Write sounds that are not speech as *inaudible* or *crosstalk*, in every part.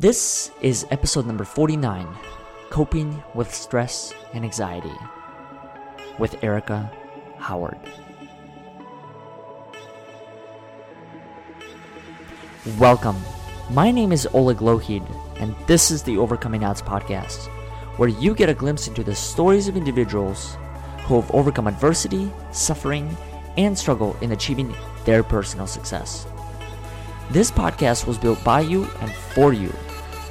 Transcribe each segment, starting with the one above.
This is episode number 49 Coping with Stress and Anxiety with Ereka Howard. Welcome. My name is Oleg Lohid, and this is the Overcoming Odds podcast, where you get a glimpse into the stories of individuals who have overcome adversity, suffering, and struggle in achieving their personal success. This podcast was built by you and for you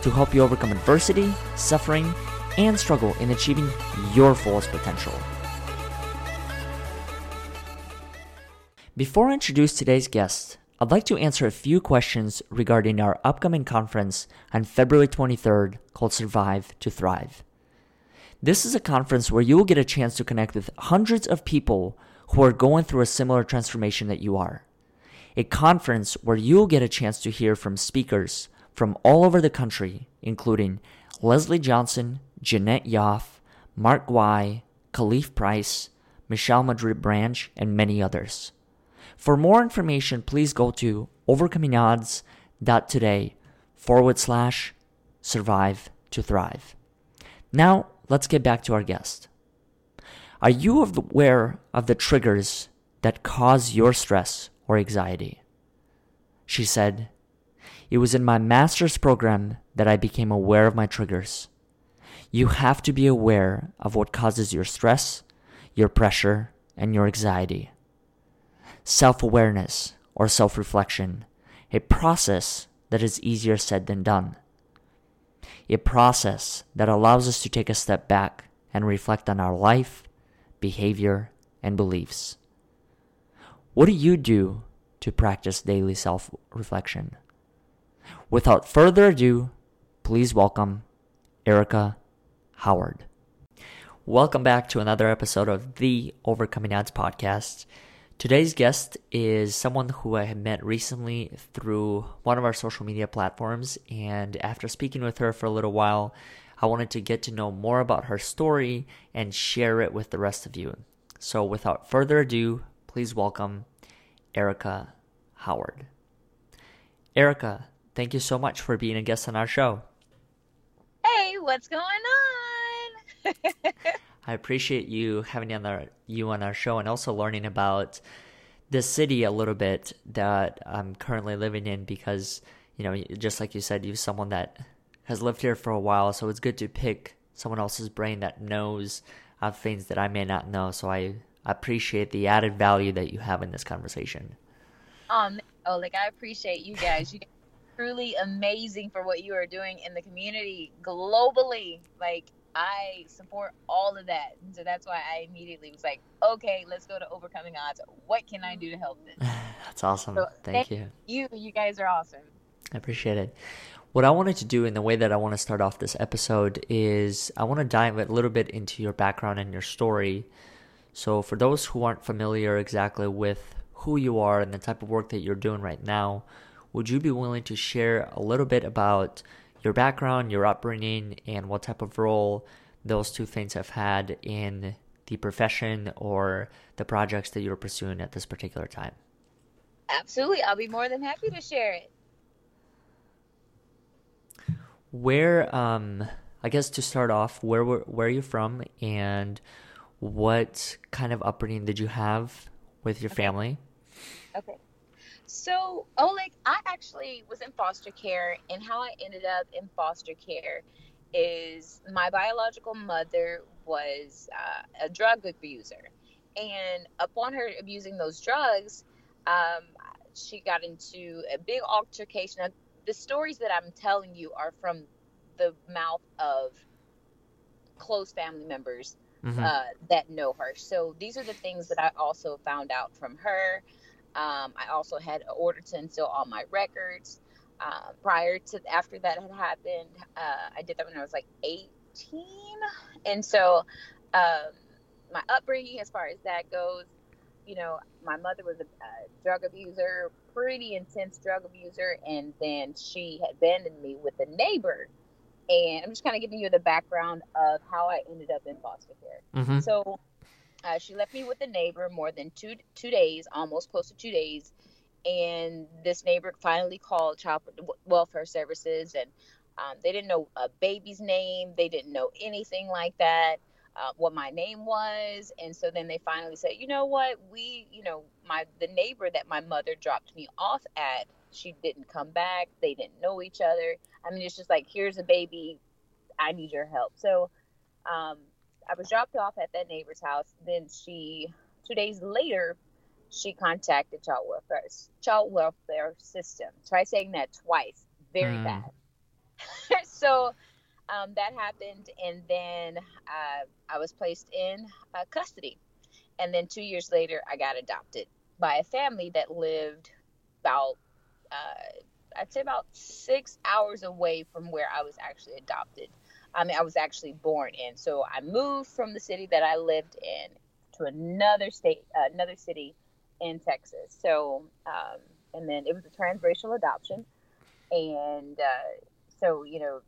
to help you overcome adversity, suffering, and struggle in achieving your fullest potential. Before I introduce today's guest, I'd like to answer a few questions regarding our upcoming conference on February 23rd called Survive to Thrive. This is a conference where you will get a chance to connect with hundreds of people who are going through a similar transformation that you are. A conference where you'll get a chance to hear from speakers from all over the country, including Leslie Johnson, Jeanette Yoff, Mark Guay, Khalif Price, Michelle Madrid Branch, and many others. For more information, please go to overcomingodds.today forward slash survive to thrive. Now, let's get back to our guest. Are you aware of the triggers that cause your stress or anxiety? She said, It was in my master's program that I became aware of my triggers. You have to be aware of what causes your stress, your pressure, and your anxiety. Self awareness or self reflection, a process that is easier said than done. A process that allows us to take a step back and reflect on our life, behavior, and beliefs. What do you do to practice daily self reflection? Without further ado, please welcome Ereka Howard. Welcome back to another episode of the Overcoming Odds podcast. Today's guest is someone who I met recently through one of our social media platforms, and after speaking with her for a little while, I wanted to get to know more about her story and share it with the rest of you. So, without further ado, please welcome Ereka Howard. Ereka, thank you so much for being a guest on our show. Hey, what's going on? *laughs* I appreciate you having on our, you on our show and also learning about the city a little bit that I'm currently living in because you know just like you said you're someone that has lived here for a while so it's good to pick someone else's brain that knows of things that I may not know so I appreciate the added value that you have in this conversation. Um oh like I appreciate you guys. You guys truly amazing for what you are doing in the community globally. Like I support all of that. And so that's why I immediately was like, okay, let's go to Overcoming Odds. What can I do to help this? *sighs* that's awesome. So thank, thank you. You, you guys are awesome. I appreciate it. What I wanted to do in the way that I want to start off this episode is I want to dive a little bit into your background and your story. So, for those who aren't familiar exactly with who you are and the type of work that you're doing right now, would you be willing to share a little bit about your background, your upbringing, and what type of role those two things have had in the profession or the projects that you're pursuing at this particular time. Absolutely. I'll be more than happy to share it. Where, um, I guess to start off, where where are you from, and what kind of upbringing did you have with your okay. family? Okay. So, Oleg, I actually was in foster care, and how I ended up in foster care is my biological mother was uh, a drug abuser. And upon her abusing those drugs, um, she got into a big altercation. Now, the stories that I'm telling you are from the mouth of close family members mm-hmm. uh, that know her. So these are the things that I also found out from her. Um, I also had an order to instill all my records. Uh, prior to after that had happened, uh, I did that when I was like 18, and so um, my upbringing, as far as that goes, you know, my mother was a, a drug abuser, pretty intense drug abuser, and then she had abandoned me with a neighbor. And I'm just kind of giving you the background of how I ended up in foster care. Mm-hmm. So uh, she left me with a neighbor more than two two days, almost close to two days, and this neighbor finally called child welfare services, and Um, they didn't know a baby's name. They didn't know anything like that. Uh, what my name was, and so then they finally said, you know what, we, you know, my the neighbor that my mother dropped me off at, she didn't come back. They didn't know each other. I mean, it's just like, here's a baby, I need your help. So, um, I was dropped off at that neighbor's house. Then she, two days later, she contacted child welfare child welfare system. Try saying that twice. Very mm. bad. *laughs* so um, that happened, and then uh, I was placed in uh, custody. And then two years later, I got adopted by a family that lived about, uh, I'd say about six hours away from where I was actually adopted. I mean, I was actually born in. So I moved from the city that I lived in to another state, uh, another city in Texas. So, um, and then it was a transracial adoption. And uh, so, you know,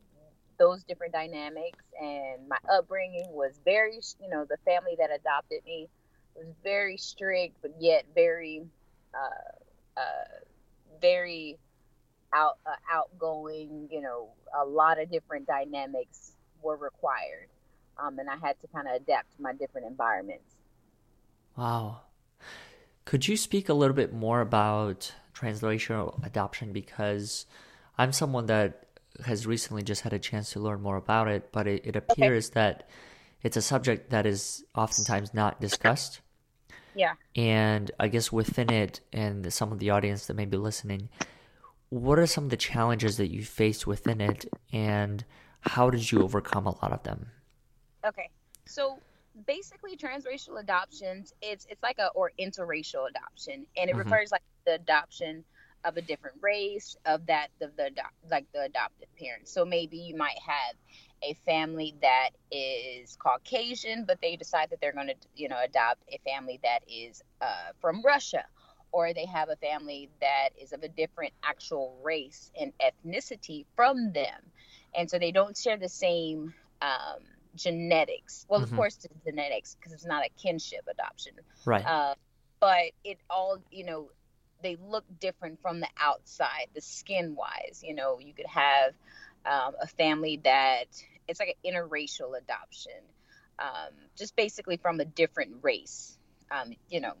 those different dynamics and my upbringing was very, you know, the family that adopted me was very strict, but yet very, uh, uh, very out uh, outgoing. You know, a lot of different dynamics were required, um, and I had to kind of adapt to my different environments. Wow. Could you speak a little bit more about transracial adoption? Because I'm someone that has recently just had a chance to learn more about it, but it, it appears okay. that it's a subject that is oftentimes not discussed. Yeah. And I guess within it, and some of the audience that may be listening, what are some of the challenges that you faced within it, and how did you overcome a lot of them? Okay. So basically transracial adoptions it's it's like a or interracial adoption and it mm-hmm. refers like the adoption of a different race of that of the like the adopted parents so maybe you might have a family that is caucasian but they decide that they're going to you know adopt a family that is uh, from russia or they have a family that is of a different actual race and ethnicity from them and so they don't share the same um, genetics. Well, mm-hmm. of course, it's genetics because it's not a kinship adoption. Right. Uh, but it all, you know, they look different from the outside, the skin wise. You know, you could have um, a family that it's like an interracial adoption, um, just basically from a different race. Um, you know,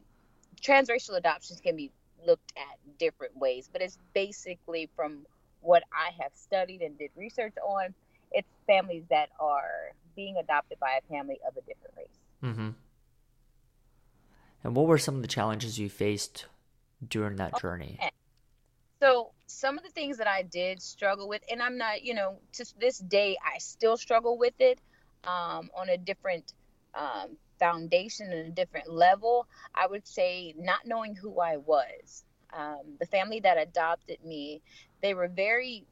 transracial adoptions can be looked at different ways, but it's basically from what I have studied and did research on. It's families that are being adopted by a family of a different race. Mm-hmm. And what were some of the challenges you faced during that journey? So some of the things that I did struggle with, and I'm not, you know, to this day, I still struggle with it um, on a different um, foundation and a different level. I would say not knowing who I was. Um, the family that adopted me, they were very,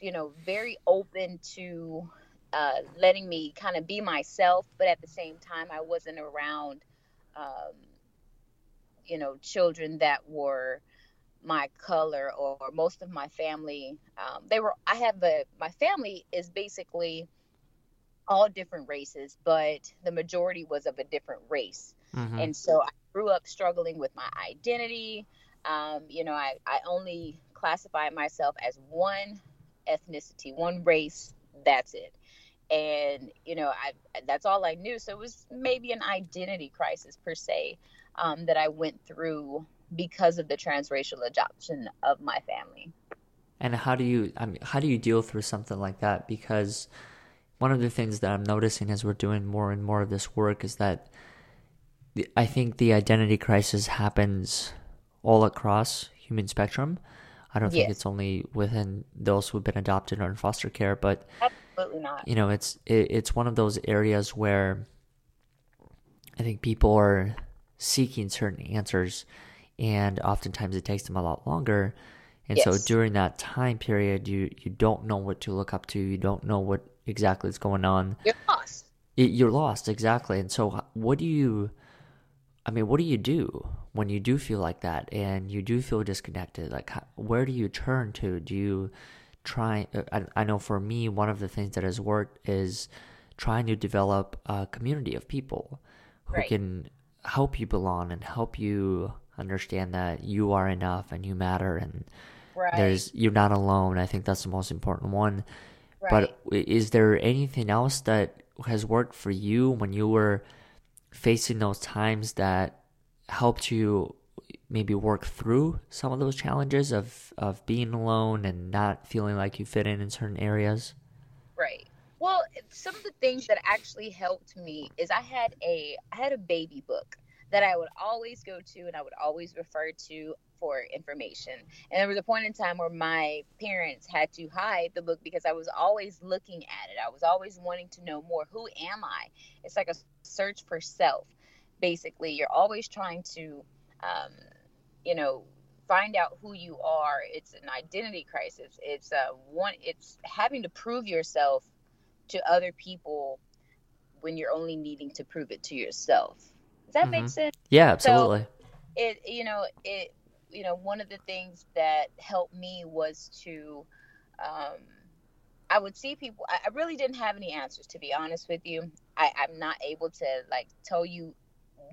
you know, very open to uh, letting me kind of be myself, but at the same time, I wasn't around, um, you know, children that were my color or, most of my family. Um, they were. I have a my family is basically all different races, but the majority was of a different race, mm-hmm. and so I grew up struggling with my identity. Um, you know, I, I only classify myself as one ethnicity, one race. That's it and you know I, that's all i knew so it was maybe an identity crisis per se um, that i went through because of the transracial adoption of my family and how do you I mean, how do you deal through something like that because one of the things that i'm noticing as we're doing more and more of this work is that i think the identity crisis happens all across human spectrum i don't yes. think it's only within those who've been adopted or in foster care but absolutely not. You know, it's it, it's one of those areas where I think people are seeking certain answers, and oftentimes it takes them a lot longer. And yes. so during that time period, you you don't know what to look up to. You don't know what exactly is going on. You're lost. You're lost exactly. And so, what do you? I mean, what do you do when you do feel like that and you do feel disconnected? Like, where do you turn to? Do you trying uh, I, I know for me one of the things that has worked is trying to develop a community of people who right. can help you belong and help you understand that you are enough and you matter and right. there's you're not alone i think that's the most important one Right. But is there anything else that has worked for you when you were facing those times that helped you maybe work through some of those challenges of of being alone and not feeling like you fit in in certain areas? Right. Well, some of the things that actually helped me is I had a I had a baby book that I would always go to and I would always refer to for information. And there was a point in time where my parents had to hide the book because I was always looking at it. I was always wanting to know more. Who am I? It's like a search for self. Basically, you're always trying to, um, you know, find out who you are. It's an identity crisis. It's a uh, one. It's having to prove yourself to other people when you're only needing to prove it to yourself. Does that mm-hmm. make sense? Yeah, absolutely. So it you know it you know one of the things that helped me was to um, I would see people. I, I really didn't have any answers to be honest with you. I, I'm not able to like tell you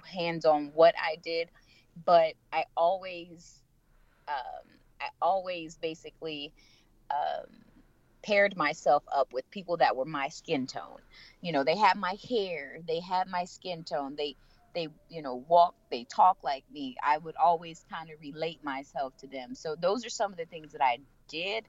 hands on what I did, but I always um, I always basically um, paired myself up with people that were my skin tone. You know, they had my hair, they had my skin tone, they they you know walk they talk like me i would always kind of relate myself to them. So those are some of the things that i did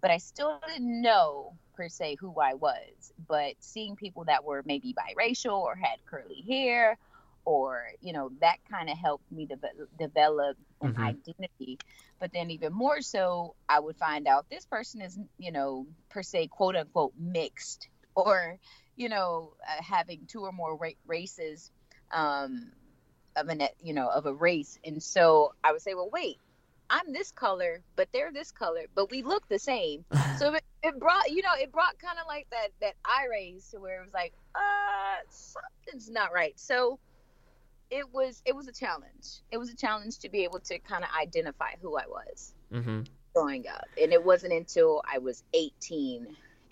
but i still didn't know per se who i was. But seeing people that were maybe biracial or had curly hair or you know that kind of helped me de- develop an mm-hmm. identity. But then even more so i would find out this person is you know per se quote unquote mixed or you know uh, having two or more ra- races um of a you know of a race and so i would say well wait i'm this color but they're this color but we look the same *laughs* so it, it brought you know it brought kind of like that that eye raise to where it was like uh something's not right so it was it was a challenge. It was a challenge to be able to kind of identify who I was mm-hmm. growing up, and it wasn't until I was 18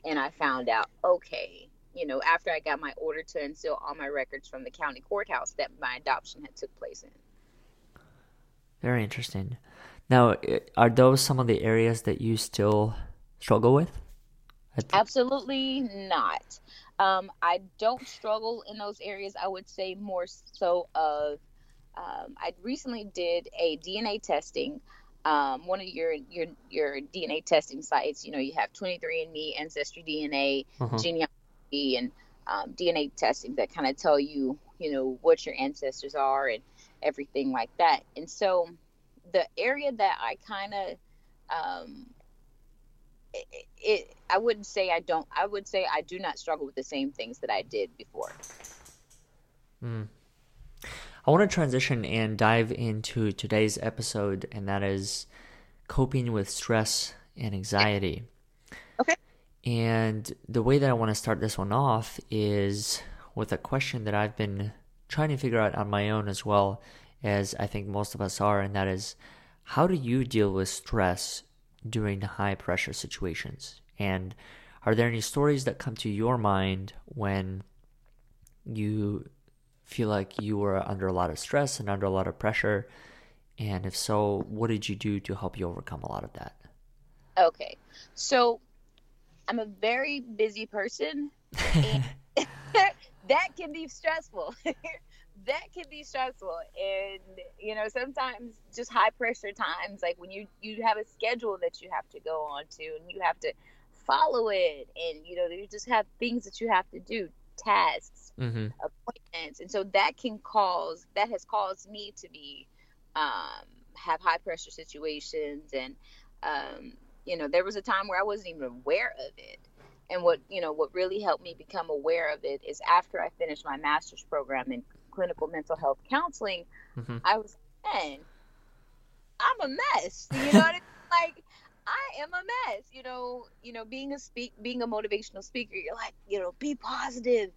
and I found out, okay, you know, after I got my order to unseal all my records from the county courthouse, that my adoption had took place in. Very interesting. Now, are those some of the areas that you still struggle with? Absolutely not. Um, I don't struggle in those areas. I would say more so of um, I recently did a DNA testing. Um, one of your your your DNA testing sites. You know, you have 23andMe, Ancestry DNA, uh-huh. genealogy, and um, DNA testing that kind of tell you, you know, what your ancestors are and everything like that. And so, the area that I kind of um, it, it, I wouldn't say I don't. I would say I do not struggle with the same things that I did before. Mm. I want to transition and dive into today's episode, and that is coping with stress and anxiety. Okay. And the way that I want to start this one off is with a question that I've been trying to figure out on my own as well as I think most of us are, and that is how do you deal with stress during high pressure situations? And are there any stories that come to your mind when you feel like you were under a lot of stress and under a lot of pressure? And if so, what did you do to help you overcome a lot of that? Okay. So I'm a very busy person. *laughs* *laughs* that can be stressful. *laughs* that can be stressful and you know sometimes just high pressure times like when you you have a schedule that you have to go on to and you have to follow it and you know you just have things that you have to do tasks mm-hmm. appointments and so that can cause that has caused me to be um, have high pressure situations and um, you know there was a time where i wasn't even aware of it and what you know what really helped me become aware of it is after i finished my master's program in clinical mental health counseling, mm-hmm. I was, man, I'm a mess. You know what I mean? *laughs* Like, I am a mess. You know, you know, being a speak, being a motivational speaker, you're like, you know, be positive,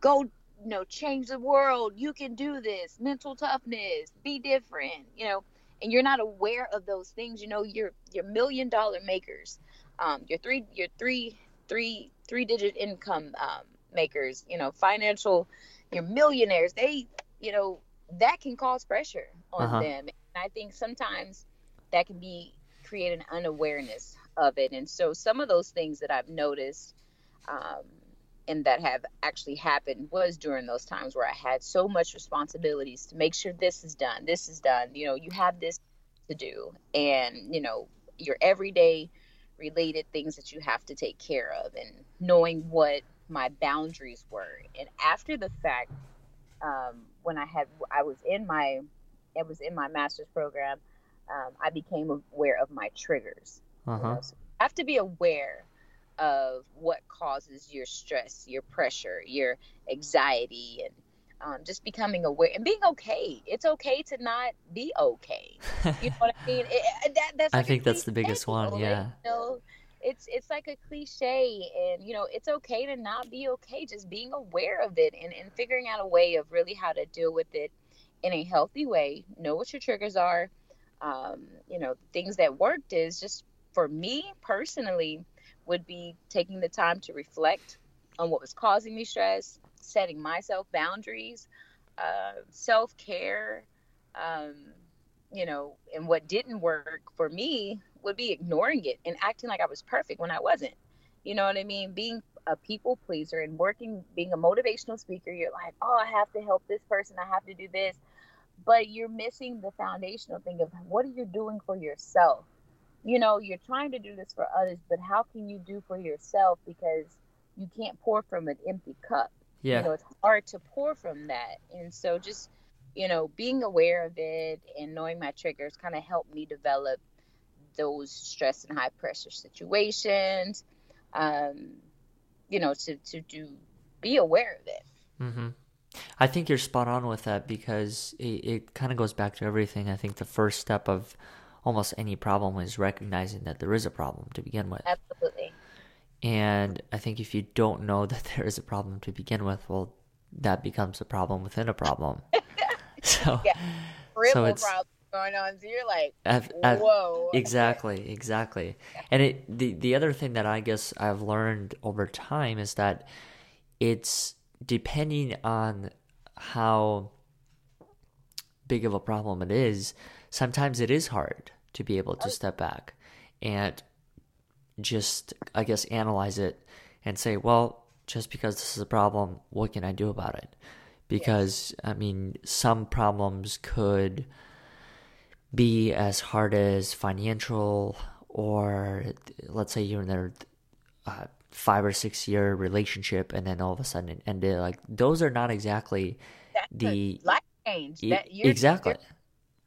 go, you know, change the world. You can do this. Mental toughness, be different. You know, and you're not aware of those things. You know, you're you're million dollar makers. Um, your three, your three, three, three digit income um, makers. You know, financial you're millionaires. They, you know, that can cause pressure on uh-huh. them. And I think sometimes that can be create an unawareness of it. And so some of those things that I've noticed um, and that have actually happened was during those times where I had so much responsibilities to make sure this is done, this is done. You know, you have this to do, and you know your everyday related things that you have to take care of, and knowing what my boundaries were. And after the fact, um, when I had I was in my it was in my master's program, um, I became aware of my triggers. Uh-huh. You know? so I have to be aware of what causes your stress, your pressure, your anxiety, and um, just becoming aware and being okay. It's okay to not be okay. You know what I mean? It, that, that's like I think that's the biggest one. Yeah. You know, it's it's like a cliche, and you know, it's okay to not be okay. Just being aware of it and and figuring out a way of really how to deal with it in a healthy way. Know what your triggers are. Um, you know, things that worked is just for me personally would be taking the time to reflect on what was causing me stress, setting myself boundaries, uh, self care, um, you know, and what didn't work for me would be ignoring it and acting like I was perfect when I wasn't. You know what I mean? Being a people pleaser and working, being a motivational speaker, you're like, oh, I have to help this person, I have to do this. But you're missing the foundational thing of what are you doing for yourself? You know, you're trying to do this for others, but how can you do for yourself because you can't pour from an empty cup. Yeah. You know, it's hard to pour from that. And so just, you know, being aware of it and knowing my triggers kind of helped me develop those stress and high pressure situations. Um, you know, to, to do be aware of it. Mm-hmm. I think you're spot on with that because it, it kind of goes back to everything. I think the first step of almost any problem is recognizing that there is a problem to begin with. Absolutely. And I think if you don't know that *laughs* there is a problem to begin with, well, that becomes a problem within a problem. *laughs* *laughs* so, yeah, so it's, problem going on. So you're like, I've, I've, whoa. Exactly, exactly. And it the the other thing that I guess I've learned over time is that it's depending on how big of a problem it is. Sometimes it is hard to be able to step back and just, I guess, analyze it and say, well, just because this is a problem, what can I do about it? Because, I mean, some problems could be as hard as financial, or let's say you're in a uh, five or six year relationship and then all of a sudden it ended. Like, those are not exactly That's the life change. That you're, exactly.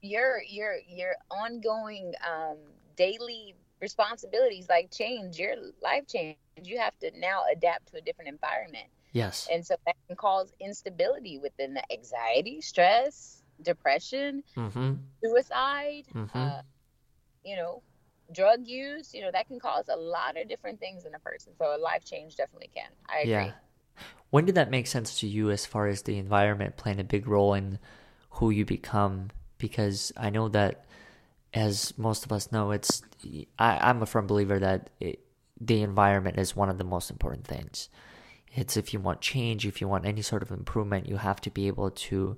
Your your your ongoing um, daily responsibilities like change your life change. You have to now adapt to a different environment. Yes. And so that can cause instability within the anxiety stress depression mm-hmm. suicide mm-hmm. uh, you know drug use. You know that can cause a lot of different things in a person. So a life change definitely can. I agree. Yeah. when did that make sense to you as far as the environment playing a big role in who you become because I know that, as most of us know, it's I, am a firm believer that it, the environment is one of the most important things. It's if you want change, if you want any sort of improvement, you have to be able to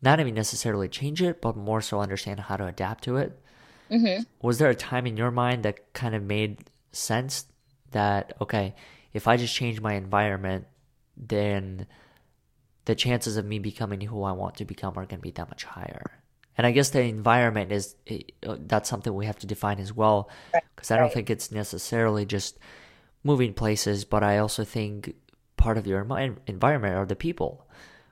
not even necessarily change it, but more so understand how to adapt to it. Mm-hmm. Was there a time in your mind that kind of made sense that, okay, if I just change my environment, then the chances of me becoming who I want to become are going to be that much higher? And I guess the environment is uh, that's something we have to define as well, because I don't think it's necessarily just moving places, but I also think part of your environment are the people.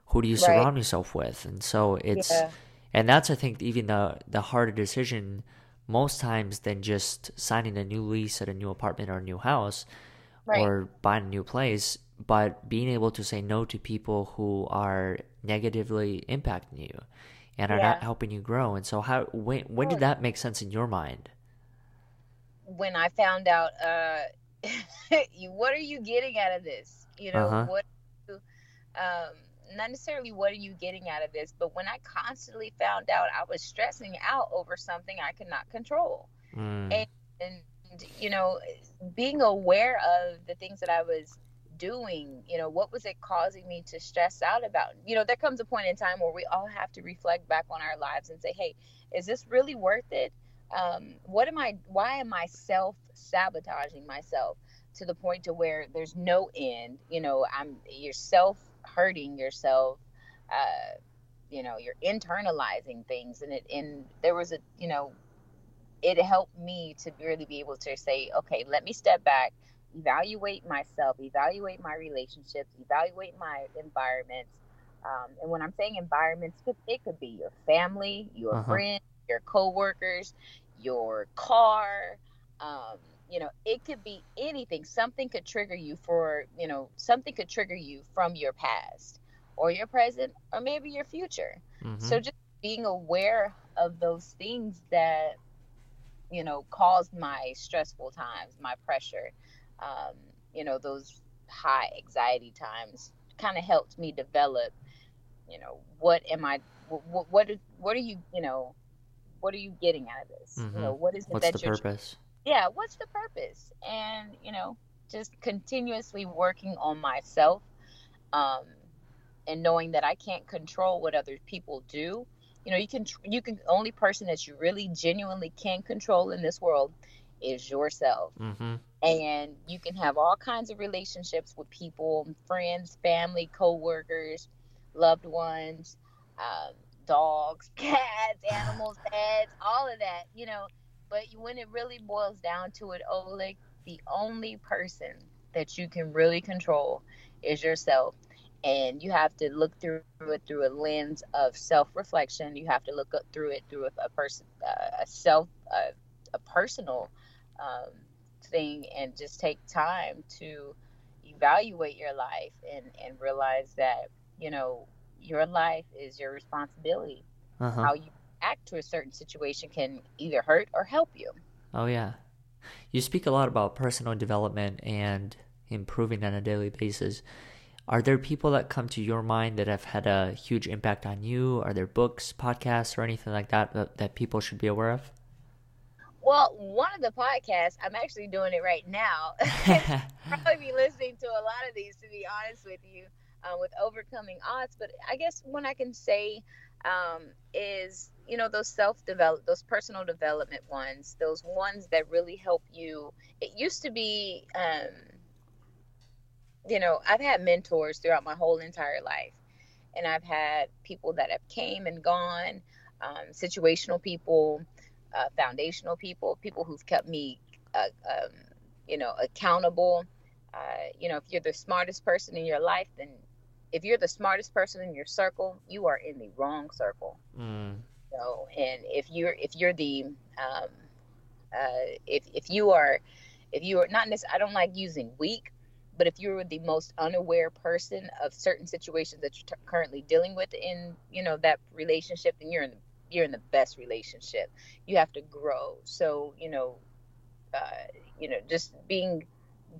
Who do you surround yourself with? And so it's, yeah. and that's I think even the the harder decision most times than just signing a new lease at a new apartment or a new house, right. or buying a new place. But being able to say no to people who are negatively impacting you and are yeah. not helping you grow. And so, how when when did that make sense in your mind? When I found out, uh, *laughs* what are you getting out of this? You know, uh-huh. what? Um, not necessarily what are you getting out of this, but when I constantly found out I was stressing out over something I could not control, mm. and, and you know, being aware of the things that I was doing? You know, what was it causing me to stress out about? You know, there comes a point in time where we all have to reflect back on our lives and say, hey, is this really worth it? Um, what am I, why am I self sabotaging myself to the point to where there's no end. You know, I'm you're self hurting yourself. Uh, you know, you're internalizing things, and it and there was a you know, it helped me to really be able to say, okay, let me step back, evaluate myself, evaluate my relationships, evaluate my environments. Um, and when I'm saying environments, it could be your family, your uh-huh. friends, your coworkers, your car. Um, you know, it could be anything. Something could trigger you for, you know, something could trigger you from your past or your present or maybe your future. Mm-hmm. So just being aware of those things that, you know, caused my stressful times, my pressure, um, you know, those high anxiety times kind of helped me develop, you know, what am I, what, what, what are you, you know, what are you getting out of this? Mm-hmm. You know, what is it What's that the you're purpose? Yeah, what's the purpose? And you know, just continuously working on myself, um, and knowing that I can't control what other people do. You know, you can you can only person that you really genuinely can control in this world is yourself. Mm-hmm. And you can have all kinds of relationships with people, friends, family, co-workers, loved ones. Um, dogs, *laughs* cats, animals, pets, all of that, you know. But when it really boils down to it, Oleg, the only person that you can really control is yourself. And you have to look through it through a lens of self-reflection. You have to look through it through a, a person, uh, a self, uh, a personal um, thing, and just take time to evaluate your life and and realize that you know your life is your responsibility. Uh-huh. How you act to a certain situation can either hurt or help you. Oh, yeah. You speak a lot about personal development and improving on a daily basis. Are there people that come to your mind that have had a huge impact on you? Are there books, podcasts, or anything like that that, that people should be aware of? Well, one of the podcasts, I'm actually doing it right now. *laughs* *laughs* probably be listening to a lot of these, to be honest with you uh, with overcoming odds. But I guess one I can say um, is, you know, those self develop, those personal development ones, those ones that really help you. It used to be, um, you know, I've had mentors throughout my whole entire life, and I've had people that have came and gone, um, situational people, uh, foundational people, people who've kept me, uh, um, you know, accountable. Uh, you know, if you're the smartest person in your life, then if you're the smartest person in your circle, you are in the wrong circle. Mm. So, and if you're if you're the um, uh, if if you are if you are not necessarily, I don't like using weak, but if you're the most unaware person of certain situations that you're t- currently dealing with in you know that relationship, then you're in the, you're in the best relationship. You have to grow. So you know, uh, you know, just being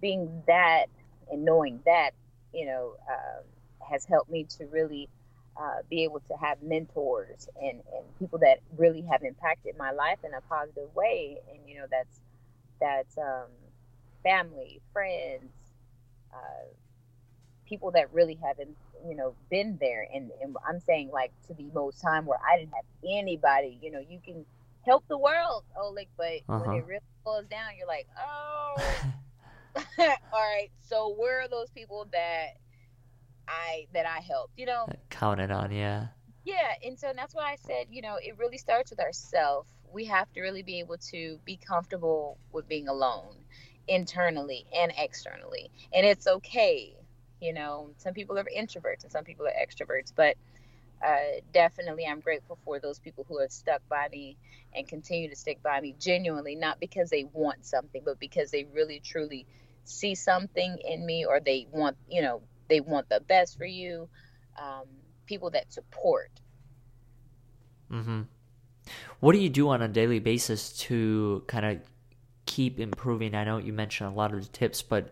being that and knowing that, you know. Um, has helped me to really uh, be able to have mentors and, and people that really have impacted my life in a positive way. And, you know, that's, that's um, family, friends, uh, people that really haven't, you know, been there. And, and I'm saying like to the most time where I didn't have anybody, you know, you can help the world, Oleg, but uh-huh. when it really falls down, you're like, oh, *laughs* *laughs* all right. So where are those people that I that I helped, you know. Counted on, yeah. Yeah, and so that's why I said, you know, it really starts with ourselves. We have to really be able to be comfortable with being alone internally and externally. And it's okay. You know, some people are introverts and some people are extroverts, but uh, definitely I'm grateful for those people who have stuck by me and continue to stick by me genuinely, not because they want something, but because they really truly see something in me or they want, you know, they want the best for you. Um, people that support. Mm-hmm. What do you do on a daily basis to kind of keep improving? I know you mentioned a lot of the tips, but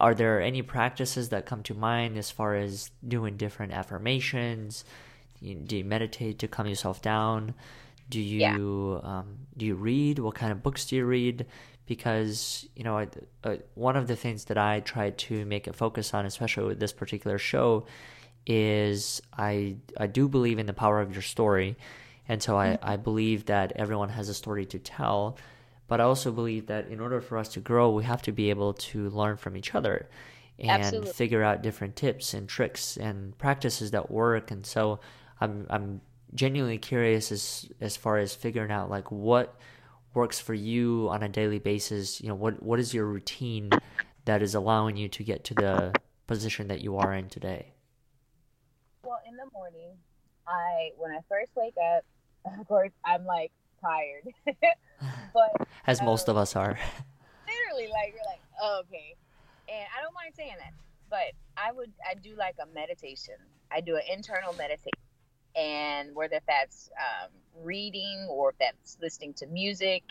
are there any practices that come to mind as far as doing different affirmations? Do you meditate to calm yourself down? Do you yeah. um, do you read? What kind of books do you read? because you know uh, one of the things that I try to make a focus on, especially with this particular show, is I I do believe in the power of your story, and so I mm-hmm. I believe that everyone has a story to tell, but I also believe that in order for us to grow, we have to be able to learn from each other and Absolutely. figure out different tips and tricks and practices that work. And so I'm I'm genuinely curious as as far as figuring out like what works for you on a daily basis. You know, what what is your routine that is allowing you to get to the position that you are in today? Well, in the morning, I when I first wake up, *laughs* of course, I'm like tired, *laughs* but *laughs* As most um, of us are. *laughs* literally, like you're like, oh, okay, and I don't mind saying that, but I would I do like a meditation. I do an internal meditation, and whether that's um, reading or if that's listening to music,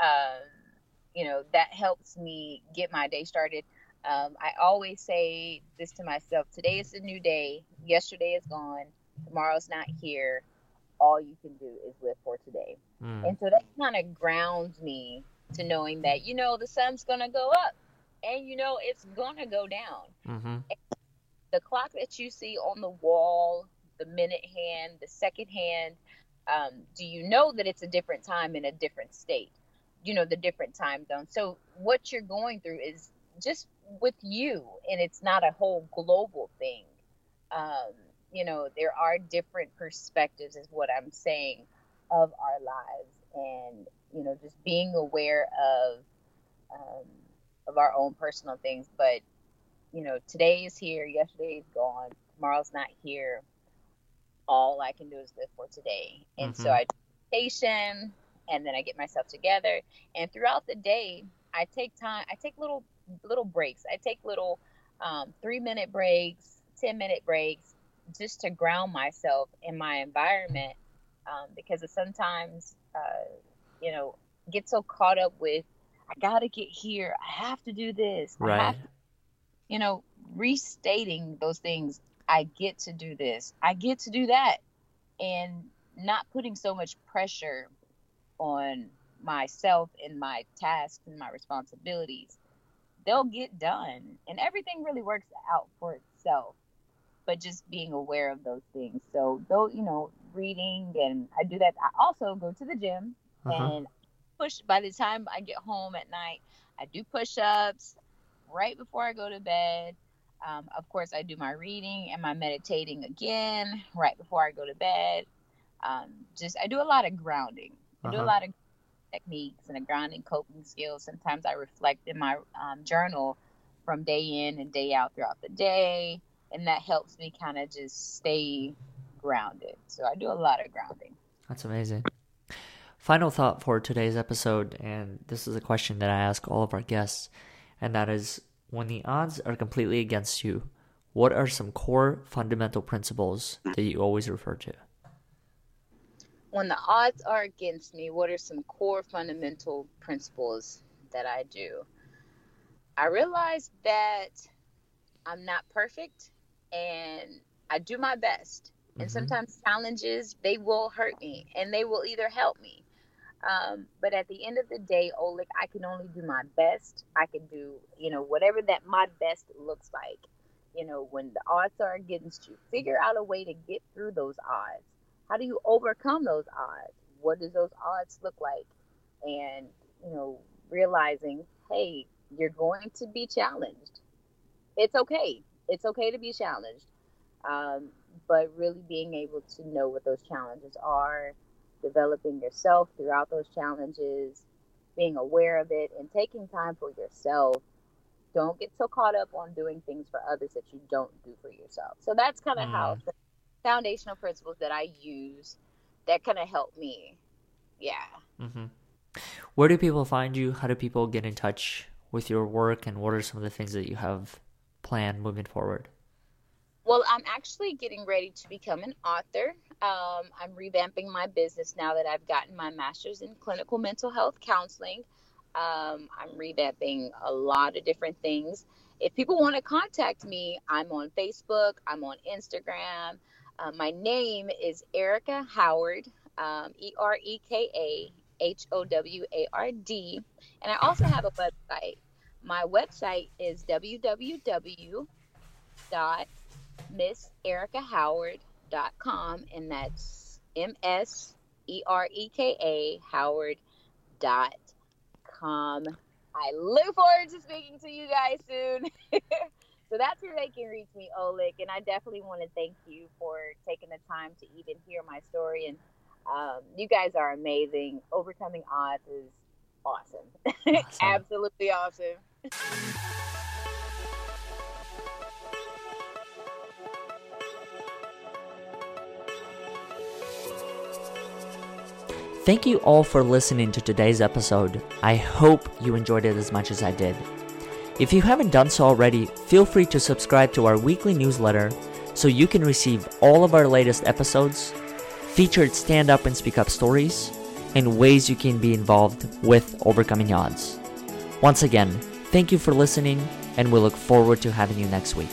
um, you know, that helps me get my day started. Um, I always say this to myself: today is a new day. Yesterday is gone. Tomorrow's not here. All you can do is live for today. Mm, And so that kind of grounds me to knowing that, you know, the sun's going to go up and, you know, it's going to go down. hmm The clock that you see on the wall, the minute hand, the second hand, um, do you know that it's a different time in a different state? You know, the different time zone. So what you're going through is just with you, and it's not a whole global thing. Um, you know, there are different perspectives, is what I'm saying, of our lives, and you know, just being aware of um, of our own personal things. But you know, today is here, yesterday is gone, tomorrow's not here. All I can do is live for today, and so Mhm. I do meditation, and then I get myself together, and throughout the day, I take time. I take little little breaks. I take little um, three minute breaks, ten minute breaks, just to ground myself in my environment, um, because sometimes, uh, you know, get so caught up with I gotta get here. I have to do this. I Right. have to, you know, restating those things. I get to do this. I get to do that, and not putting so much pressure on myself and my tasks and my responsibilities. They'll get done, and everything really works out for itself. But just being aware of those things. So, though you know, reading and I do that. I also go to the gym Uh-huh. and push. By the time I get home at night, I do push-ups right before I go to bed. Um, of course, I do my reading and my meditating again right before I go to bed. Um, just I do a lot of grounding. I do a Uh-huh. lot of techniques and a grounding coping skills. Sometimes I reflect in my um, journal from day in and day out throughout the day, and that helps me kind of just stay grounded. So I do a lot of grounding. That's amazing. Final thought for today's episode, and this is a question that I ask all of our guests, and that is when the odds are completely against you, what are some core fundamental principles that you always refer to? when the odds are against me, what are some core fundamental principles that I do? I realize that I'm not perfect and I do my best. And Mhm. sometimes challenges, they will hurt me and they will either help me. Um, but at the end of the day, Oleg, I can only do my best. I can do, you know, whatever that my best looks like. You know, when the odds are against you, figure out a way to get through those odds how do you overcome those odds? What does those odds look like? And, you know, realizing, hey, you're going to be challenged. It's okay. It's okay to be challenged. Um, but really being able to know what those challenges are, developing yourself throughout those challenges, being aware of it, and taking time for yourself. Don't get so caught up on doing things for others that you don't do for yourself. So that's kind of how Mm. the foundational principles that I use that kind of help me. Yeah. hmm Where do people find you? How do people get in touch with your work, and what are some of the things that you have planned moving forward? Well, I'm actually getting ready to become an author. Um, I'm revamping my business now that I've gotten my master's in clinical mental health counseling. Um, I'm revamping a lot of different things. If people want to contact me, I'm on Facebook, I'm on Instagram. Uh, my name is Ereka Howard, um, E R E K A H O W A R D. And I also have a website. My website is www misserica.howard.com and that's M S E R E K A Howard dot gmail.com. I look forward to speaking to you guys soon. *laughs* so that's where they can reach me, Oleg. And I definitely want to thank you for taking the time to even hear my story. And um, you guys are amazing. Overcoming odds is awesome. *laughs* awesome. Absolutely awesome. Thank you all for listening to today's episode. I hope you enjoyed it as much as I did. If you haven't done so already, feel free to subscribe to our weekly newsletter so you can receive all of our latest episodes, featured stand up and speak up stories, and ways you can be involved with overcoming odds. Once again, thank you for listening, and we look forward to having you next week.